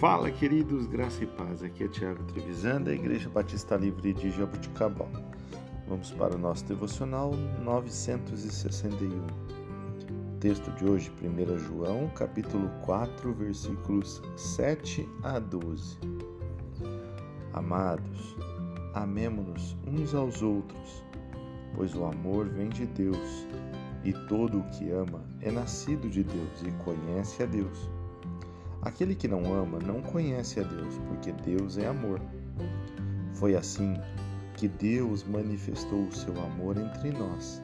Fala, queridos, graça e paz. Aqui é Tiago Trevisan, da Igreja Batista Livre de Jabuticabal. Vamos para o nosso devocional 961. Texto de hoje, 1 João, capítulo 4, versículos 7 a 12. Amados, amemo-nos uns aos outros, pois o amor vem de Deus, e todo o que ama é nascido de Deus e conhece a Deus. Aquele que não ama não conhece a Deus, porque Deus é amor. Foi assim que Deus manifestou o seu amor entre nós.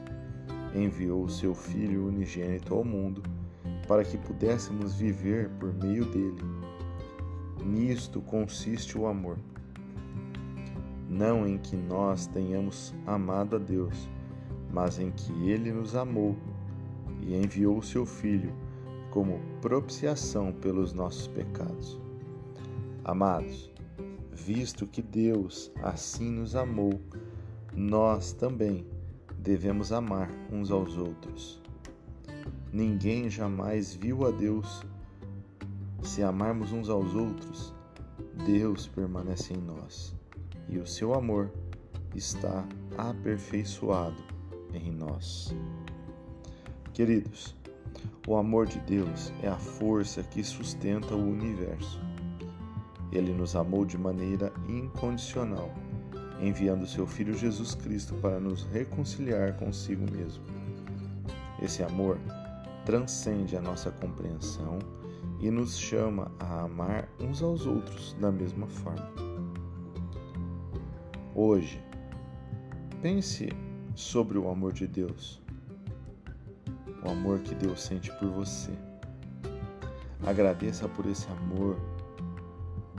Enviou o seu Filho unigênito ao mundo para que pudéssemos viver por meio dele. Nisto consiste o amor. Não em que nós tenhamos amado a Deus, mas em que ele nos amou e enviou o seu Filho como propiciação pelos nossos pecados. Amados, visto que Deus assim nos amou, nós também devemos amar uns aos outros. Ninguém jamais viu a Deus. Se amarmos uns aos outros, Deus permanece em nós e o seu amor está aperfeiçoado em nós. Queridos, o amor de Deus é a força que sustenta o universo. Ele nos amou de maneira incondicional, enviando seu Filho Jesus Cristo para nos reconciliar consigo mesmo. Esse amor transcende a nossa compreensão e nos chama a amar uns aos outros da mesma forma. Hoje, pense sobre o amor de Deus o amor que Deus sente por você. Agradeça por esse amor.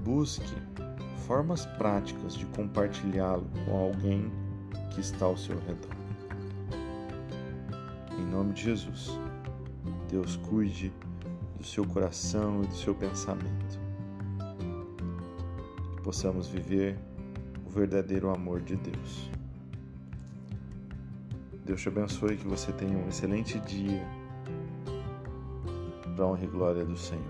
Busque formas práticas de compartilhá-lo com alguém que está ao seu redor. Em nome de Jesus, Deus cuide do seu coração e do seu pensamento. Que possamos viver o verdadeiro amor de Deus. Deus te abençoe, que você tenha um excelente dia para honra e glória do Senhor.